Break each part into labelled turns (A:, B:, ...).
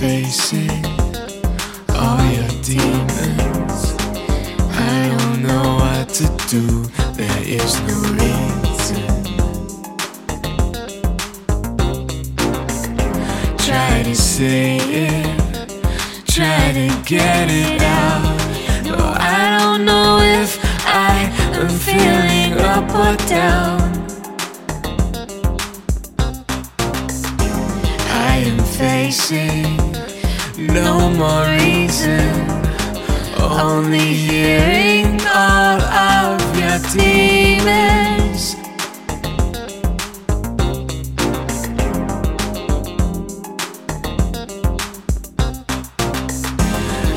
A: facing all your demons. I don't know what to do, there is no reason. Try to say it, try to get it out. No, I don't know if I am feeling up or down. I am facing no more reason, only hearing all of your demons.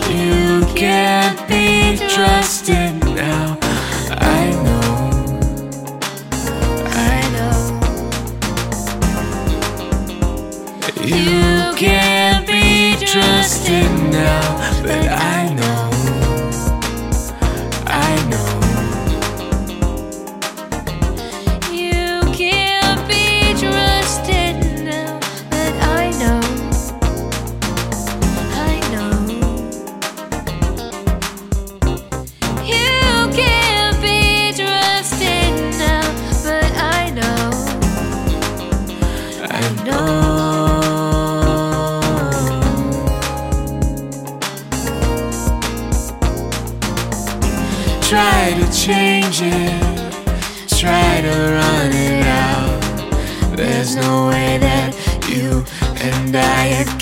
A: You can't be trusted now. I know, I know. You can't be trusted now, but I Try to change it, try to run it out. There's no way that you and I are